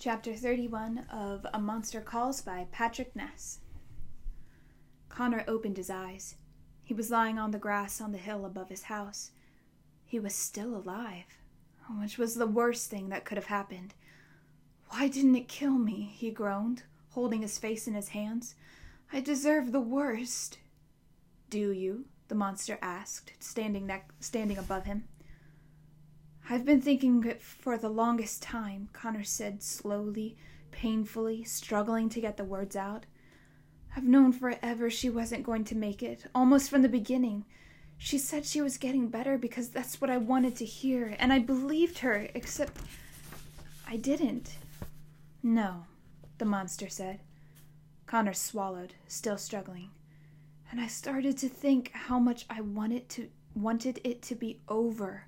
Chapter 31 of A Monster Calls by Patrick Ness. Conor opened his eyes. He was lying on the grass on the hill above his house. He was still alive, which was the worst thing that could have happened. Why didn't it kill me? he groaned, holding his face in his hands. I deserve the worst. Do you? the monster asked, standing, ne- standing above him. I've been thinking it for the longest time, Conor said slowly, painfully, struggling to get the words out. I've known forever she wasn't going to make it, almost from the beginning. She said she was getting better because that's what I wanted to hear, and I believed her, except I didn't. No, the monster said. Conor swallowed, still struggling. And I started to think how much I wanted to wanted it to be over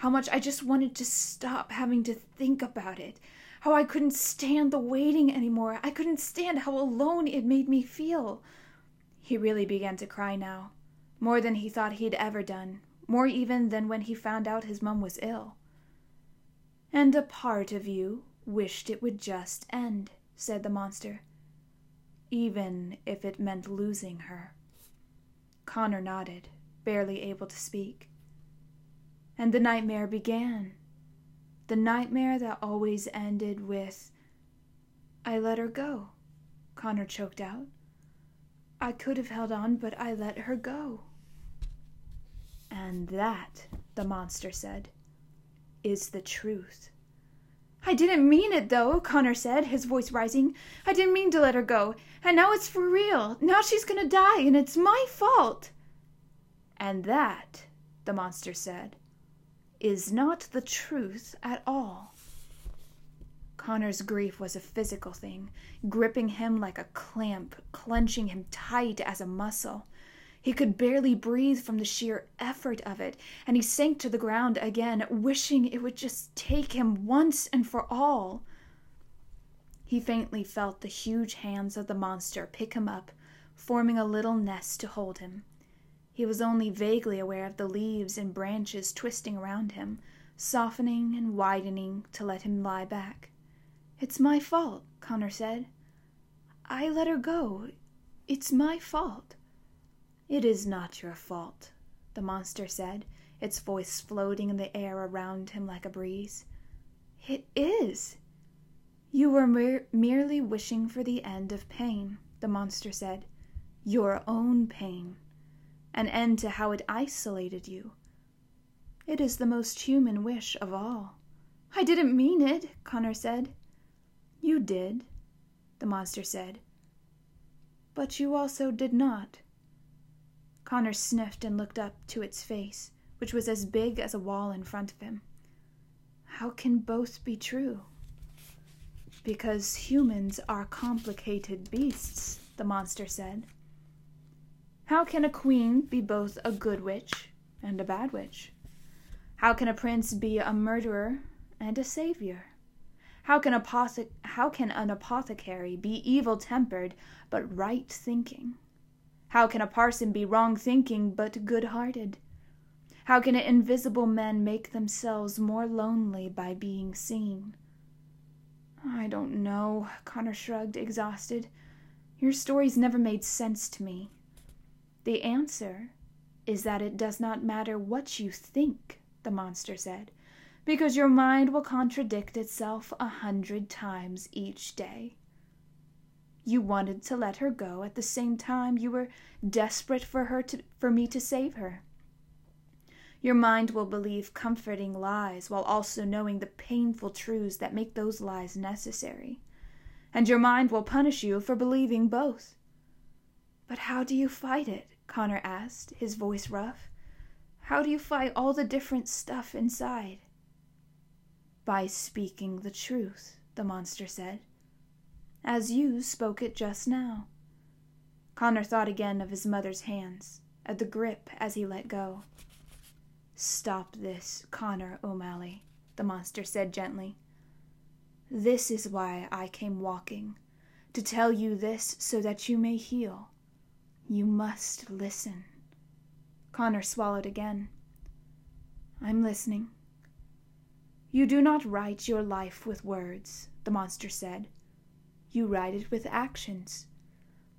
how much I just wanted to stop having to think about it, how I couldn't stand the waiting anymore. I couldn't stand how alone it made me feel. He really began to cry now, more than he thought he'd ever done, more even than when he found out his mum was ill. And a part of you wished it would just end, said the monster, even if it meant losing her. Conor nodded, barely able to speak. And the nightmare began. The nightmare that always ended with, I let her go, Conor choked out. I could have held on, but I let her go. And that, the monster said, is the truth. I didn't mean it, though, Conor said, his voice rising. I didn't mean to let her go. And now it's for real. Now she's going to die, and it's my fault. And that, the monster said, is not the truth at all. Conor's grief was a physical thing, gripping him like a clamp, clenching him tight as a muscle. He could barely breathe from the sheer effort of it, and he sank to the ground again, wishing it would just take him once and for all. He faintly felt the huge hands of the monster pick him up, forming a little nest to hold him. He was only vaguely aware of the leaves and branches twisting around him, softening and widening to let him lie back. It's my fault, Conor said. I let her go. It's my fault. It is not your fault, the monster said, its voice floating in the air around him like a breeze. It is. You were mer- merely wishing for the end of pain, the monster said. Your own pain an end to how it isolated you. It is the most human wish of all. I didn't mean it, Conor said. You did, the monster said. But you also did not. Conor sniffed and looked up to its face, which was as big as a wall in front of him. How can both be true? Because humans are complicated beasts, the monster said. How can a queen be both a good witch and a bad witch? How can a prince be a murderer and a savior? How can, apothe- how can an apothecary be evil tempered but right thinking? How can a parson be wrong thinking but good hearted? How can invisible men make themselves more lonely by being seen? I don't know, Conor shrugged, exhausted. Your stories never made sense to me. The answer is that it does not matter what you think, the monster said, because your mind will contradict itself a hundred times each day. You wanted to let her go at the same time you were desperate for her to, for me to save her. Your mind will believe comforting lies while also knowing the painful truths that make those lies necessary. And your mind will punish you for believing both. But how do you fight it? Conor asked, his voice rough. How do you fight all the different stuff inside? By speaking the truth, the monster said, as you spoke it just now. Conor thought again of his mother's hands, at the grip as he let go. Stop this, Conor O'Malley, the monster said gently. This is why I came walking, to tell you this so that you may heal. You must listen. Conor swallowed again. I'm listening. You do not write your life with words, the monster said. You write it with actions.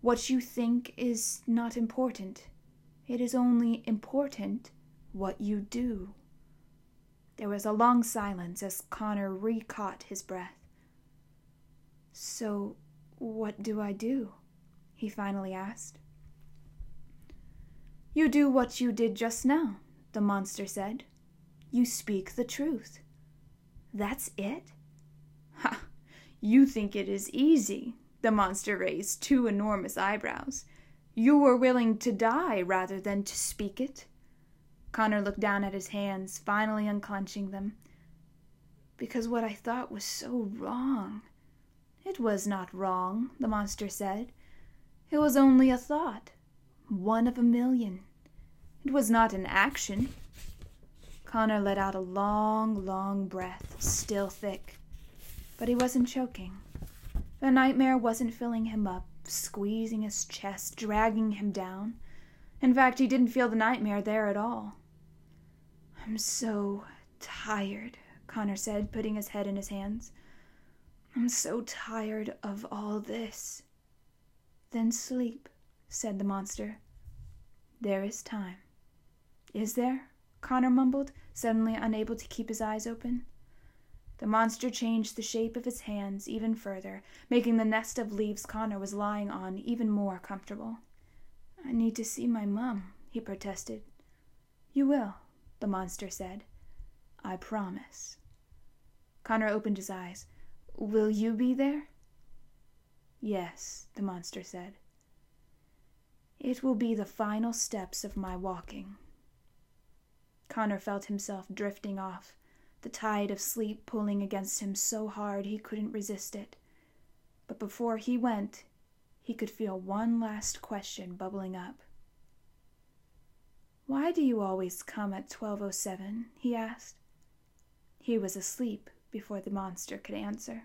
What you think is not important. It is only important what you do. There was a long silence as Conor recaught his breath. So, what do I do? he finally asked. You do what you did just now, the monster said. You speak the truth. That's it? Ha! You think it is easy. The monster raised two enormous eyebrows. You were willing to die rather than to speak it. Conor looked down at his hands, finally unclenching them. Because what I thought was so wrong. It was not wrong, the monster said. It was only a thought, one of a million. It was not an action. Conor let out a long, long breath, still thick. But he wasn't choking. The nightmare wasn't filling him up, squeezing his chest, dragging him down. In fact, he didn't feel the nightmare there at all. I'm so tired, Conor said, putting his head in his hands. I'm so tired of all this. Then sleep, said the monster. There is time. Is there? Conor mumbled, suddenly unable to keep his eyes open. The monster changed the shape of his hands even further, making the nest of leaves Conor was lying on even more comfortable. I need to see my mum, he protested. You will, the monster said. I promise. Conor opened his eyes. Will you be there? Yes, the monster said. It will be the final steps of my walking. Conor felt himself drifting off, the tide of sleep pulling against him so hard he couldn't resist it. But before he went, he could feel one last question bubbling up. Why do you always come at 1207? he asked. He was asleep before the monster could answer.